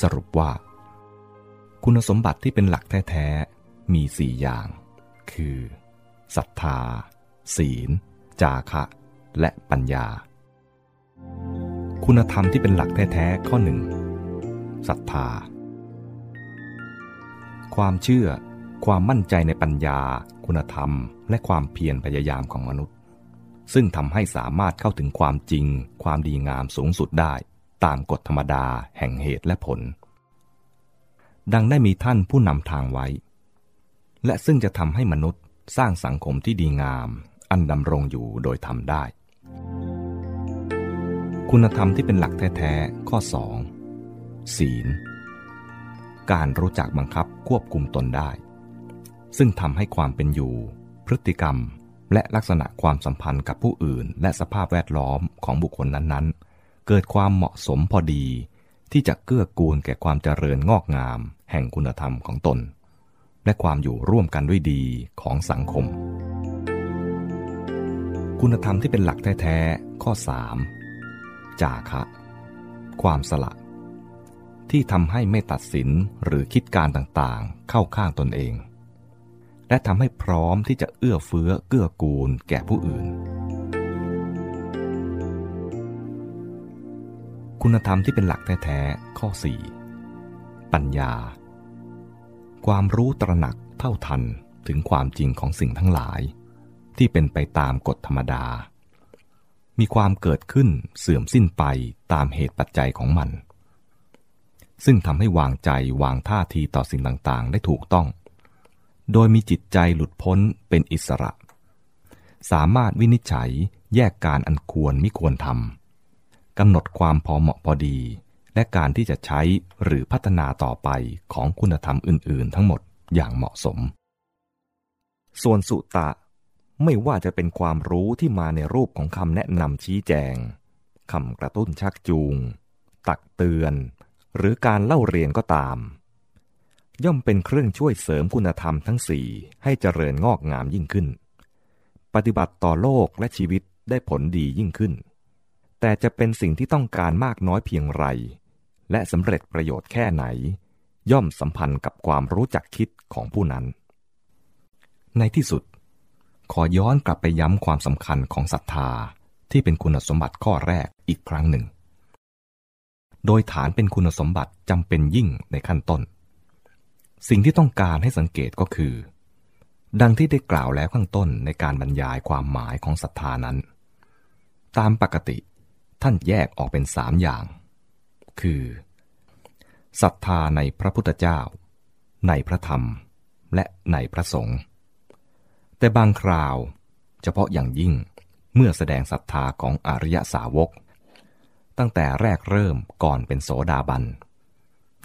สรุปว่า คุณสมบัติที่เป็นหลักแท้ๆ มีสี่อย่าง คือศรัทธา ศีล จาคะ และปัญญา คุณธรรมที่เป็นหลักแท้ๆ ข้อหนึ่งศรัทธา ความเชื่อ ความมั่นใจในปัญญา คุณธรรม และความเพียรพยายามของมนุษย์ ซึ่งทำให้สามารถเข้าถึงความจริง ความดีงามสูงสุดได้ ตามกฎธรรมดาแห่งเหตุและผล ดังได้มีท่านผู้นำทางไว้ และซึ่งจะทำให้มนุษย์สร้างสังคมที่ดีงาม อันดำรงอยู่โดยทำได้ คุณธรรมที่เป็นหลักแท้ๆ ข้อ 2. ศีล การรู้จักบังคับควบคุมตนได้ ซึ่งทำให้ความเป็นอยู่ พฤติกรรมและลักษณะความสัมพันธ์กับผู้อื่น และสภาพแวดล้อมของบุคคลนั้นๆ เกิดความเหมาะสมพอดี ที่จะเกื้อกูลแก่ความเจริญงอกงาม แห่งคุณธรรมของตน และความอยู่ร่วมกันด้วยดีของสังคม คุณธรรมที่เป็นหลักแท้ๆข้อ 3. จาคะ ความสละ ที่ทำให้ไม่ตัดสินหรือคิดการต่างๆ เข้าข้างตนเอง และทำให้พร้อมที่จะเอื้อเฟื้อเกื้อกูลแก่ผู้อื่น คุณธรรมที่เป็นหลักแท้ๆ ข้อ 4. ปัญญา ความรู้ตระหนักเท่าทันถึงความจริงของสิ่งทั้งหลาย ที่เป็นไปตามกฎธรรมดา มีความเกิดขึ้นเสื่อมสิ้นไปตามเหตุปัจจัยของมัน ซึ่งทำให้วางใจวางท่าทีต่อสิ่งต่างๆ ได้ถูกต้อง โดยมีจิตใจหลุดพ้นเป็นอิสระ สามารถวินิจฉัยแยกการอันควรมิควรทำ กำหนดความพอเหมาะพอดี และการที่จะใช้หรือพัฒนาต่อไปของคุณธรรมอื่น ๆ ทั้งหมดอย่างเหมาะสม ส่วนสุตะ ไม่ว่าจะเป็นความรู้ที่มาในรูปของคำแนะนำชี้แจงคำกระตุ้นชักจูง ตักเตือน หรือการเล่าเรียนก็ตาม ย่อมเป็นเครื่องช่วยเสริมคุณธรรมทั้งสี่ให้เจริญงอกงามยิ่งขึ้น ปฏิบัติต่อโลกและชีวิตได้ผลดียิ่งขึ้น แต่จะเป็นสิ่งที่ต้องการมากน้อยเพียงไร และสำเร็จประโยชน์แค่ไหน ย่อมสัมพันธ์กับความรู้จักคิดของผู้นั้น ในที่สุด ขอย้อนกลับไปย้ำความสำคัญของศรัทธาที่เป็นคุณสมบัติข้อแรกอีกครั้งหนึ่ง โดยฐานเป็นคุณสมบัติจำเป็นยิ่งในขั้นต้น สิ่งที่ต้องการให้สังเกตก็คือ ดังที่ได้กล่าวแล้วข้างต้นในการบรรยายความหมายของศรัทธานั้น ตามปกติ ท่านแยกออกเป็นสามอย่าง คือศรัทธาในพระพุทธเจ้า ในพระธรรม และในพระสงฆ์แต่บางคราว เฉพาะอย่างยิ่งเมื่อแสดงศรัทธาของอริยสาวก ตั้งแต่แรกเริ่มก่อนเป็นโสดาบัน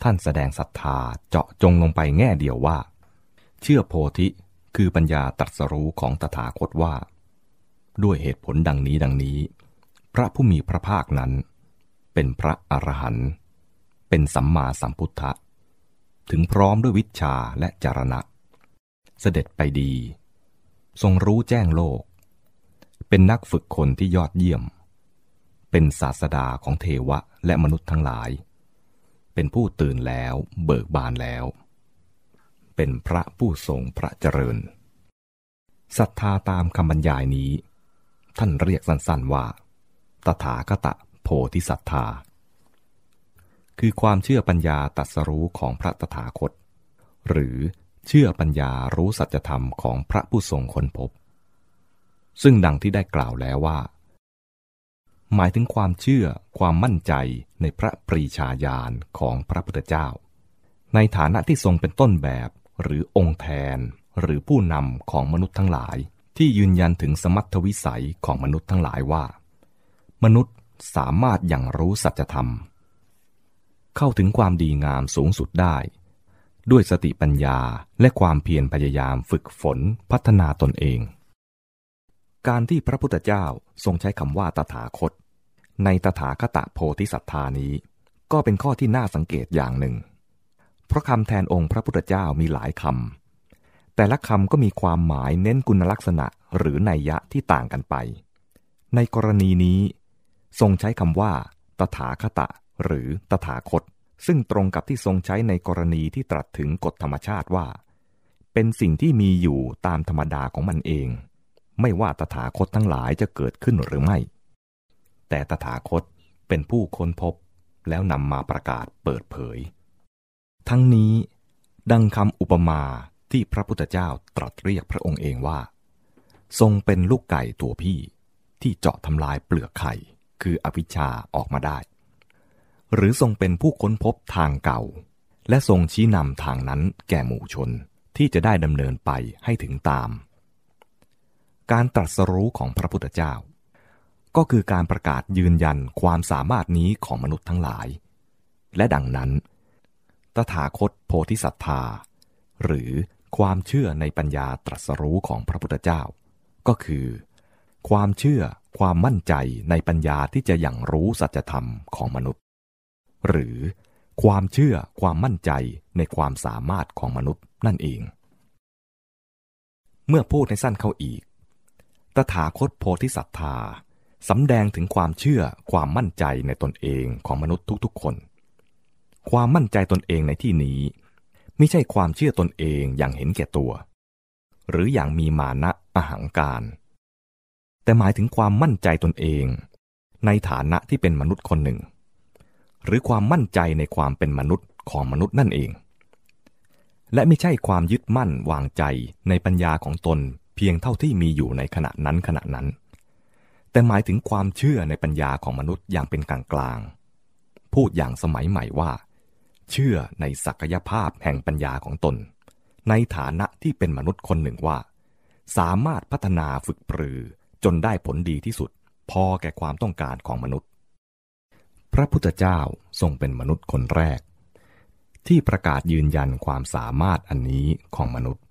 ท่านแสดงศรัทธาเจาะจงลงไปแง่เดียวว่า เชื่อโพธิคือปัญญาตรัสรู้ของตถาคตว่า ด้วยเหตุผลดังนี้ดังนี้ ระผู้มีพระภาคนั้น เป็นพระอรหันต์เป็นสัมมาสัมพุทธะถึงพร้อมด้วยวิชาและจารณะ เสด็จไปดี ทรงรู้แจ้งโลก เป็นนักฝึกคนที่ยอดเยี่ยม เป็นศาสดาของเทวะและมนุษย์ทั้งหลาย เป็นผู้ตื่นแล้วเบิกบานแล้ว เป็นพระผู้ทรงพระเจริญศรัทธาตามคำบรรยายนี้ ท่านเรียกสั้นๆว่า ตถาคตะโพธิศรัทธา คือความเชื่อปัญญาตัสรู้ของพระตถาคต หรือเชื่อปัญญารู้สัจธรรมของพระผู้ทรงค้นพบ ซึ่งดังที่ได้กล่าวแล้วว่า หมายถึงความเชื่อความมั่นใจในพระปรีชาญาณของพระพุทธเจ้า ในฐานะที่ทรงเป็นต้นแบบหรือองค์แทนหรือผู้นำของมนุษย์ทั้งหลาย ที่ยืนยันถึงสมรรถวิสัยของมนุษย์ทั้งหลายว่า มนุษย์สามารถอย่างรู้สัจธรรม เข้าถึงความดีงามสูงสุดได้ ด้วยสติปัญญาและความเพียรพยายามฝึกฝนพัฒนาตนเอง การที่พระพุทธเจ้าทรงใช้คำว่าตถาคต ในตถาคตโพธิสัตธานี้ ก็เป็นข้อที่น่าสังเกตอย่างหนึ่ง เพราะคำแทนองค์พระพุทธเจ้ามีหลายคำแต่ละคำก็มีความหมายเน้นคุณลักษณะหรือนัยยะที่ต่างกันไปในกรณีนี้ ทรงใช้คำว่า ตถาคตะ หรือตถาคต ซึ่งตรงกับที่ทรงใช้ในกรณีที่ตรัสถึงกฎธรรมชาติว่า เป็นสิ่งที่มีอยู่ตามธรรมดาของมันเอง ไม่ว่าตถาคตทั้งหลายจะเกิดขึ้นหรือไม่ แต่ตถาคตเป็นผู้ค้นพบแล้วนำมาประกาศเปิดเผย ทั้งนี้ ดังคำอุปมาที่พระพุทธเจ้าตรัสเรียกพระองค์เองว่า ทรงเป็นลูกไก่ตัวพี่ที่เจาะทำลายเปลือกไข่ คืออวิชชาออกมาได้ หรือทรงเป็นผู้ค้นพบทางเก่า และทรงชี้นำทางนั้นแก่หมู่ชนที่จะได้ดำเนินไปให้ถึงตาม การตรัสรู้ของพระพุทธเจ้า ก็คือการประกาศยืนยันความสามารถนี้ของมนุษย์ทั้งหลาย และดังนั้น ตถาคตโพธิสัตธาหรือความเชื่อในปัญญาตรัสรู้ของพระพุทธเจ้า ก็คือ ความเชื่อ ความมั่นใจในปัญญาที่จะอย่างรู้สัจธรรมของมนุษย์ หรือความเชื่อความมั่นใจในความสามารถของมนุษย์นั่นเอง เมื่อพูดในสั้นเข้าอีก ตถาคตโพธิสัตธาสำแดงถึงความเชื่อความมั่นใจในตนเองของมนุษย์ทุกๆคน ความมั่นใจตนเองในที่นี้ไม่ใช่ความเชื่อตนเองอย่างเห็นแก่ตัว หรืออย่างมีมานะอหังการ แต่หมายถึงความมั่นใจตนเอง ในฐานะที่เป็นมนุษย์คนหนึ่ง หรือความมั่นใจในความเป็นมนุษย์ของมนุษย์นั่นเอง และไม่ใช่ความยึดมั่นวางใจในปัญญาของตนเพียงเท่าที่มีอยู่ในขณะนั้นขณะนั้น แต่หมายถึงความเชื่อในปัญญาของมนุษย์อย่างเป็นกลางกลางพูดอย่างสมัยใหม่ว่า เชื่อในศักยภาพแห่งปัญญาของตน ในฐานะที่เป็นมนุษย์คนหนึ่งว่า สามารถพัฒนาฝึกปรือ นได้ผลดีที่สุด พอแก่ความต้องการของมนุษย์ พระพุทธเจ้าทรงเป็นมนุษย์คนแรก ที่ประกาศยืนยันความสามารถอันนี้ของมนุษย์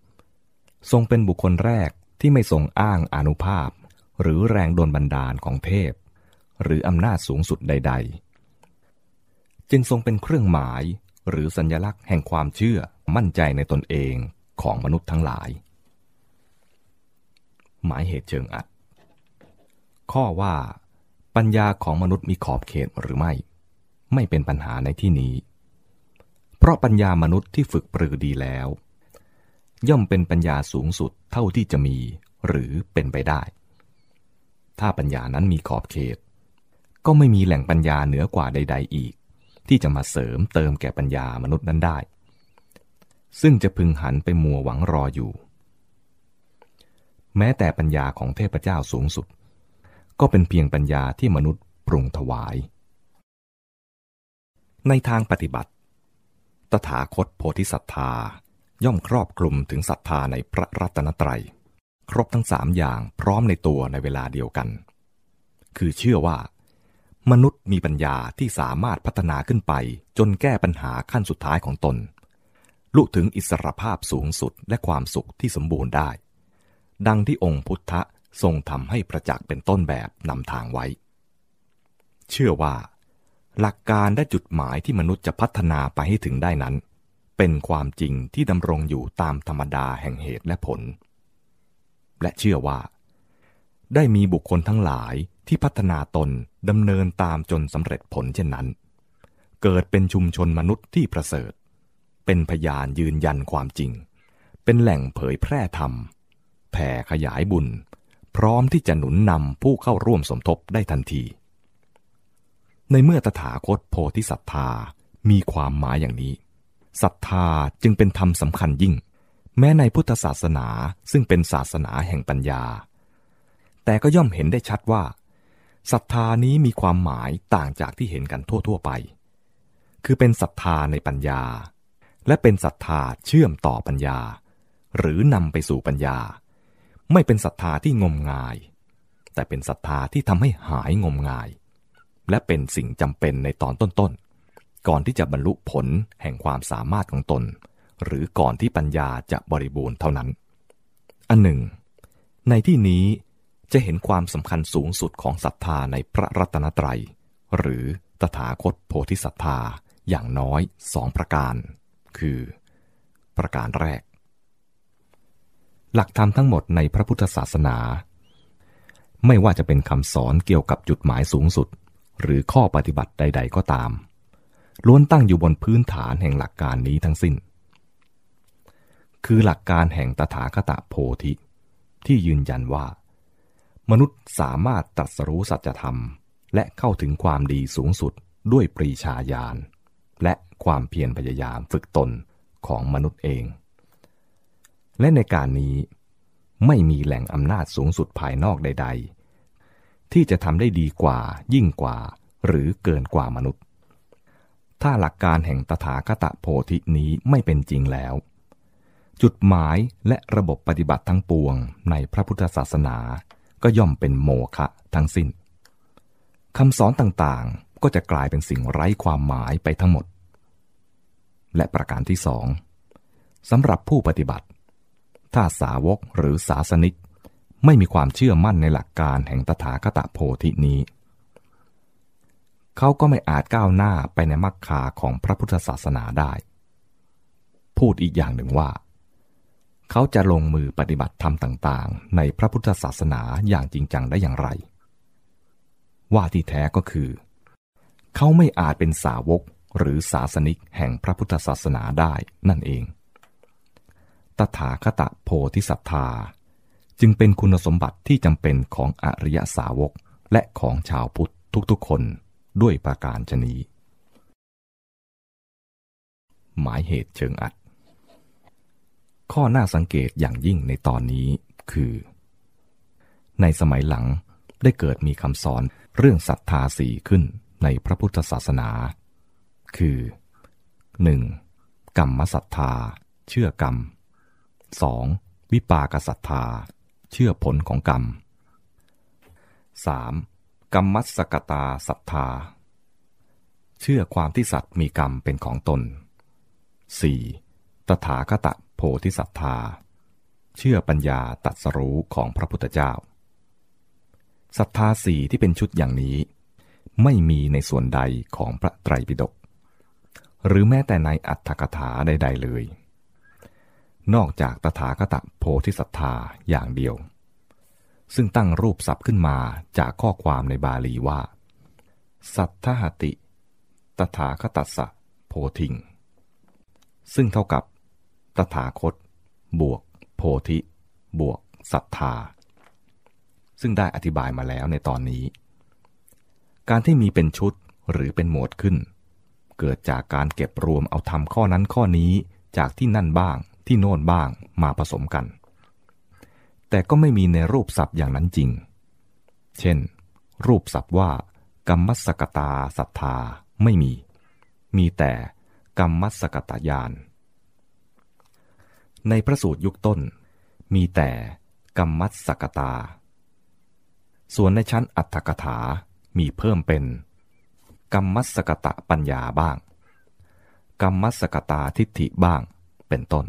ทรงเป็นบุคคลแรกที่ไม่ทรงอ้างอนุภาพ หรือแรงโดนบันดาลของเทพ หรืออำนาจสูงสุดใด ๆ จึงทรงเป็นเครื่องหมายหรือสัญลักษณ์แห่งความเชื่อมั่นใจในตนเองของมนุษย์ทั้งหลาย หมายเหตุเชิงอัด ข้อว่า ปัญญาของมนุษย์มีขอบเขตหรือไม่ ไม่เป็นปัญหาในที่นี้ เพราะปัญญามนุษย์ที่ฝึกปรือดีแล้ว ย่อมเป็นปัญญาสูงสุดเท่าที่จะมีหรือเป็นไปได้ ถ้าปัญญานั้นมีขอบเขต ก็ไม่มีแหล่งปัญญาเหนือกว่าใด ๆ อีก ที่จะมาเสริมเติมแก่ปัญญามนุษย์นั้นได้ ซึ่งจะพึงหันไปมัวหวังรออยู่ แม้แต่ปัญญาของเทพเจ้าสูงสุด ก็เป็นเพียงปัญญาที่มนุษย์ปรุงถวาย ในทางปฏิบัติ ตถาคตโพธิสัตธาย่อมครอบคลุมถึงศรัทธาในพระรัตนตรัย ครบทั้งสามอย่างพร้อมในตัวในเวลาเดียวกัน คือเชื่อว่า มนุษย์มีปัญญาที่สามารถพัฒนาขึ้นไปจนแก้ปัญหาขั้นสุดท้ายของตนลุถึงอิสรภาพสูงสุดและความสุขที่สมบูรณ์ได้ ดังที่องค์พุทธ ทรงทำให้ประจักษ์เป็นต้นแบบนำทางไว้ เชื่อว่า หลักการและจุดหมายที่มนุษย์จะพัฒนาไปให้ถึงได้นั้น เป็นความจริงที่ดำรงอยู่ตามธรรมดาแห่งเหตุและผล และเชื่อว่า ได้มีบุคคลทั้งหลายที่พัฒนาตนดำเนินตามจนสำเร็จผลเช่นนั้น เกิดเป็นชุมชนมนุษย์ที่ประเสริฐ เป็นพยานยืนยันความจริง เป็นแหล่งเผยแพร่ธรรมแผ่ขยายบุญ พร้อมที่จะหนุนนำผู้เข้าร่วมสมทบได้ทันที ในเมื่อตถาคตโพธิศรัทธามีความหมายอย่างนี้ศรัทธาจึงเป็นธรรมสำคัญยิ่ง แม้ในพุทธศาสนาซึ่งเป็นศาสนาแห่งปัญญา แต่ก็ย่อมเห็นได้ชัดว่าศรัทธานี้มีความหมายต่างจากที่เห็นกันทั่ว ๆ ไป คือเป็นศรัทธาในปัญญา และเป็นศรัทธาเชื่อมต่อปัญญา หรือนำไปสู่ปัญญา ไม่เป็นศรัทธาที่งมงาย แต่เป็นศรัทธาที่ทำให้หายงมงาย และเป็นสิ่งจำเป็นในตอนต้นๆ ก่อนที่จะบรรลุผลแห่งความสามารถของตน หรือก่อนที่ปัญญาจะบริบูรณ์เท่านั้น อันหนึ่ง ในที่นี้จะเห็นความสำคัญสูงสุดของศรัทธาในพระรัตนตรัย หรือตถาคตโพธิศรัทธาอย่างน้อยสองประการ คือ ประการแรก หลักธรรมทั้งหมดในพระพุทธศาสนา ไม่ว่าจะเป็นคำสอนเกี่ยวกับจุดหมายสูงสุด หรือข้อปฏิบัติใด ๆ ก็ตาม ล้วนตั้งอยู่บนพื้นฐานแห่งหลักการนี้ทั้งสิ้น คือหลักการแห่งตถาคตโพธิ ที่ยืนยันว่า มนุษย์สามารถตรัสรู้สัจธรรม และเข้าถึงความดีสูงสุดด้วยปรีชาญาณและความเพียรพยายามฝึกตนของมนุษย์เอง และในการนี้ไม่มีแหล่งอำนาจสูงสุดภายนอกใด ๆ ที่จะทำได้ดีกว่ายิ่งกว่า หรือเกินกว่ามนุษย์ ถ้าหลักการแห่งตถาคตโพธินี้ไม่เป็นจริงแล้ว จุดหมายและระบบปฏิบัติทั้งปวงในพระพุทธศาสนาก็ย่อมเป็นโมฆะทั้งสิ้นคำสอนต่างๆก็จะกลายเป็นสิ่งไร้ความหมายไปทั้งหมด และประการที่สองสำหรับผู้ปฏิบัติ ถ้าสาวกหรือศาสนิก ไม่มีความเชื่อมั่นในหลักการแห่งตถาคตโพธินี้ เขาก็ไม่อาจก้าวหน้าไปในมรรคาของพระพุทธศาสนาได้ พูดอีกอย่างหนึ่งว่า เขาจะลงมือปฏิบัติธรรมต่างๆ ในพระพุทธศาสนาอย่างจริงจังได้อย่างไร ว่าที่แท้ก็คือ เขาไม่อาจเป็นสาวกหรือศาสนิกแห่งพระพุทธศาสนาได้นั่นเอง ตถาคตโพธิสัตธา จึงเป็นคุณสมบัติที่จำเป็นของอริยสาวกและของชาวพุทธทุกๆคนด้วยประการชนีหมายเหตุเชิงอัด ข้อน่าสังเกตอย่างยิ่งในตอนนี้คือ ในสมัยหลังได้เกิดมีคำสอนเรื่องศรัทธาสี่ขึ้นในพระพุทธศาสนา คือ 1. กรรมศรัทธา เชื่อกรรม 2. วิปากศรัทธา เชื่อผลของกรรม 3. กรรมัสกตาศรัทธา เชื่อความที่สัตว์มีกรรมเป็นของตน 4. ตถาคตโพธิศรัทธา เชื่อปัญญาตัดสรู้ของพระพุทธเจ้าศรัทธาสี่ที่เป็นชุดอย่างนี้ ไม่มีในส่วนใดของพระไตรปิฎกหรือแม้แต่ในอัตถกถาใด ๆ เลย นอกจากตถาคตโพธิศรัทธาอย่างเดียว ซึ่งตั้งรูปศัพท์ขึ้นมาจากข้อความในบาลีว่า สัทธหติ ตถาคตัสสะโพธิง ซึ่งเท่ากับ ตถาคต บวก โพธิ บวกศรัทธา ซึ่งได้อธิบายมาแล้วในตอนนี้ การที่มีเป็นชุดหรือเป็นหมวดขึ้น เกิดจากการเก็บรวมเอาทำข้อนั้นข้อนี้จากที่นั่นบ้าง ที่โน่นบ้างมาผสมกัน แต่ก็ไม่มีในรูปศัพท์อย่างนั้นจริง เช่น รูปศัพท์ว่ากรรมสกตาศรัทธาไม่มี มีแต่กรรมสกตายาน ในพระสูตรยุคต้น มีแต่กรรมสกตา ส่วนในชั้นอัตถกถา มีเพิ่มเป็น กรรมสกตะปัญญาบ้าง กรรมสกตาทิฏฐิบ้าง เป็นต้น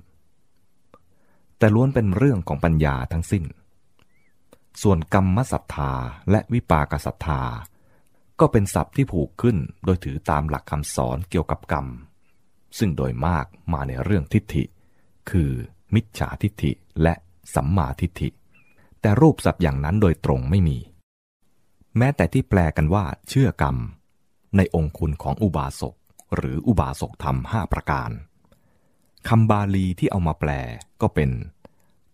แต่ล้วนเป็นเรื่องของปัญญาทั้งสิ้น ส่วนกรรมศรัทธาและวิปากศรัทธา ก็เป็นศัพท์ที่ผูกขึ้นโดยถือตามหลักคำสอนเกี่ยวกับกรรม ซึ่งโดยมากมาในเรื่องทิฏฐิ คือมิจฉาทิฏฐิและสัมมาทิฏฐิ แต่รูปศัพท์อย่างนั้นโดยตรงไม่มี แม้แต่ที่แปลกันว่าเชื่อกรรม ในองคุณของอุบาสกหรืออุบาสกธรรมห้าประการ คำบาลีที่เอามาแปลก็เป็น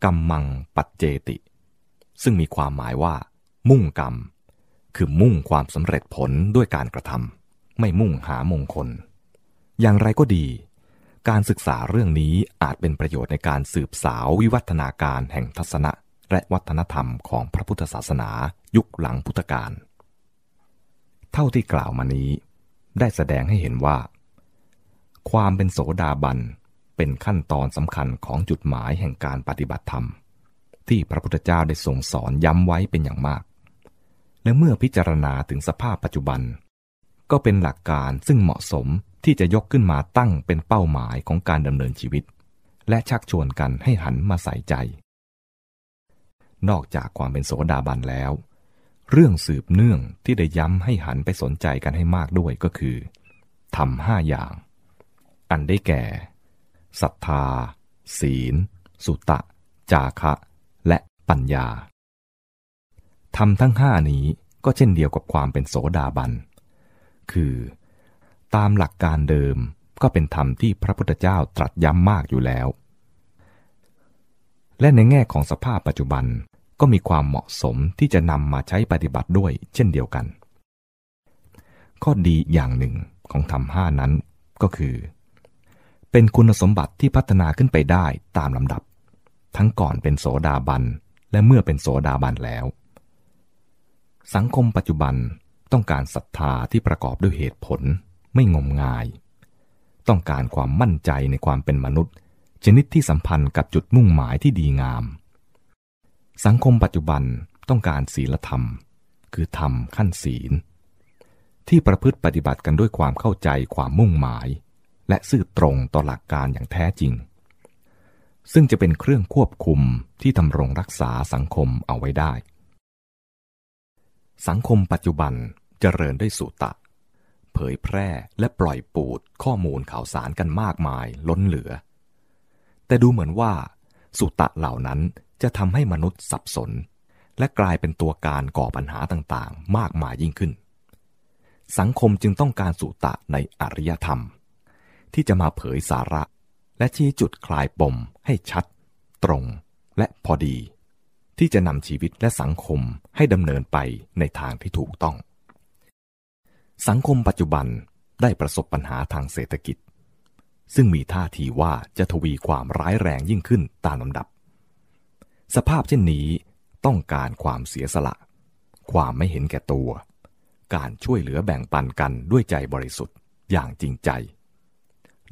กรรมังปัจเจติ ซึ่งมีความหมายว่า มุ่งกรรม คือมุ่งความสำเร็จผลด้วยการกระทำไม่มุ่งหามงคล อย่างไรก็ดี การศึกษาเรื่องนี้อาจเป็นประโยชน์ในการสืบสาววิวัฒนาการแห่งทัศนะ และวัฒนธรรมของพระพุทธศาสนายุคหลังพุทธกาลเท่าที่กล่าวมานี้ ได้แสดงให้เห็นว่า ความเป็นโสดาบัน เป็นขั้นตอนสำคัญของจุดหมายแห่งการปฏิบัติธรรม ที่พระพุทธเจ้าได้ทรงสอนย้ำไว้เป็นอย่างมาก และเมื่อพิจารณาถึงสภาพปัจจุบัน ก็เป็นหลักการซึ่งเหมาะสมที่จะยกขึ้นมาตั้งเป็นเป้าหมายของการดำเนินชีวิต และชักชวนกันให้หันมาใส่ใจ นอกจากความเป็นโสดาบันแล้ว เรื่องสืบเนื่องที่ได้ย้ำให้หันไปสนใจกันให้มากด้วยก็คือทำห้าอย่าง อันได้แก่ ศรัทธา ศีล สุตะ จาคะ และปัญญาทำทั้งห้านี้ก็เช่นเดียวกับความเป็นโสดาบัน คือ ตามหลักการเดิมก็เป็นธรรมที่พระพุทธเจ้าตรัสย้ำมากอยู่แล้ว และในแง่ของสภาพปัจจุบันก็มีความเหมาะสมที่จะนำมาใช้ปฏิบัติด้วยเช่นเดียวกัน ข้อดีอย่างหนึ่งของธรรมห้านั้นก็คือ เป็นคุณสมบัติที่พัฒนาขึ้นไปได้ตามลำดับ ทั้งก่อนเป็นโสดาบัน และเมื่อเป็นโสดาบันแล้ว สังคมปัจจุบันต้องการศรัทธาที่ประกอบด้วยเหตุผลไม่งมงาย ต้องการความมั่นใจในความเป็นมนุษย์ ชนิดที่สัมพันธ์กับจุดมุ่งหมายที่ดีงาม สังคมปัจจุบันต้องการศีลธรรม คือธรรมขั้นศีล ที่ประพฤติปฏิบัติกันด้วยความเข้าใจความมุ่งหมาย และซื่อตรงต่อหลักการอย่างแท้จริง ซึ่งจะเป็นเครื่องควบคุมที่ทำรงรักษาสังคมเอาไว้ได้ สังคมปัจจุบันเจริญด้วยสุตะ เผยแพร่และปล่อยปูดข้อมูลข่าวสารกันมากมายล้นเหลือ แต่ดูเหมือนว่า สุตะเหล่านั้นจะทำให้มนุษย์สับสน และกลายเป็นตัวการก่อปัญหาต่างๆ มากมายยิ่งขึ้น สังคมจึงต้องการสุตะในอริยธรรม ที่จะมาเผยสาระ และชี้จุดคลายปมให้ชัด ตรง และพอดี ที่จะนำชีวิตและสังคมให้ดำเนินไปในทางที่ถูกต้อง สังคมปัจจุบันได้ประสบปัญหาทางเศรษฐกิจ ซึ่งมีท่าทีว่าจะทวีความร้ายแรงยิ่งขึ้นตามลำดับ สภาพเช่นนี้ต้องการความเสียสละ ความไม่เห็นแก่ตัว การช่วยเหลือแบ่งปันกันด้วยใจบริสุทธิ์อย่างจริงใจ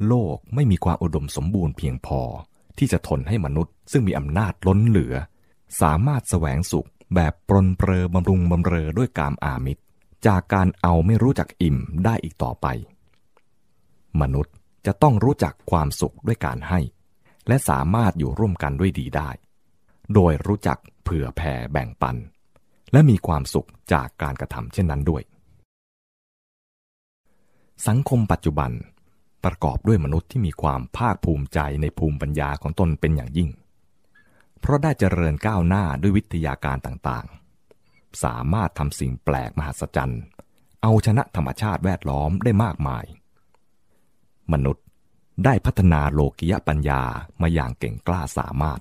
โลกไม่มีความอุดมสมบูรณ์เพียงพอ ที่จะทนให้มนุษย์ซึ่งมีอำนาจล้นเหลือ สามารถแสวงสุขแบบปรนเปรอบำรุงบำเรอด้วยกามอามิตร จากการเอาไม่รู้จักอิ่มได้อีกต่อไป มนุษย์จะต้องรู้จักความสุขด้วยการให้ และสามารถอยู่ร่วมกันด้วยดีได้ โดยรู้จักเผื่อแผ่แบ่งปัน และมีความสุขจากการกระทำเช่นนั้นด้วย สังคมปัจจุบัน ประกอบด้วยมนุษย์ที่มีความภาคภูมิใจในภูมิปัญญาของตนเป็นอย่างยิ่ง เพราะได้เจริญก้าวหน้าด้วยวิทยาการต่างๆ สามารถทำสิ่งแปลกมหัศจรรย์ เอาชนะธรรมชาติแวดล้อมได้มากมาย มนุษย์ได้พัฒนาโลกิยปัญญามาอย่างเก่งกล้าสามารถ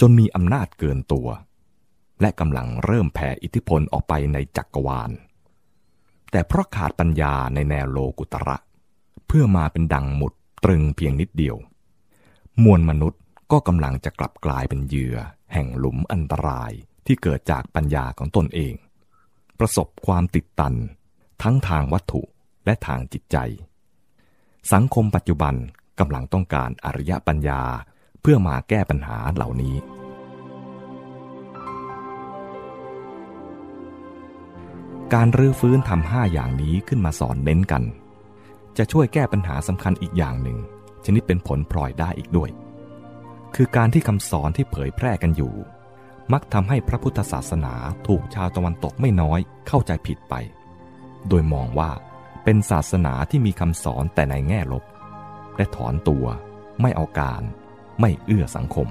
จนมีอำนาจเกินตัว และกำลังเริ่มแผ่อิทธิพลออกไปในจักรวาล แต่เพราะขาดปัญญาในแนวโลกุตระ เพื่อมาเป็นดังหมุดตรึงเพียงนิดเดียว มวลมนุษย์ก็กำลังจะกลับกลายเป็นเหยื่อ แห่งหลุมอันตรายที่เกิดจากปัญญาของตนเอง ประสบความติดตัน ทั้งทางวัตถุและทางจิตใจ สังคมปัจจุบันกำลังต้องการอริยปัญญาเพื่อมาแก้ปัญหาเหล่านี้การรื้อฟื้นทำห้าอย่างนี้ขึ้นมาสอนเน้นกัน จะช่วยแก้ปัญหาสำคัญอีกอย่างหนึ่ง ชนิดเป็นผลพลอยได้อีกด้วย คือการที่คำสอนที่เผยแพร่กันอยู่ มักทำให้พระพุทธศาสนาถูกชาวตะวันตกไม่น้อยเข้าใจผิดไป โดยมองว่าเป็นศาสนาที่มีคำสอนแต่ในแง่ลบ และถอนตัว ไม่เอาการ ไม่เอื้อสังคม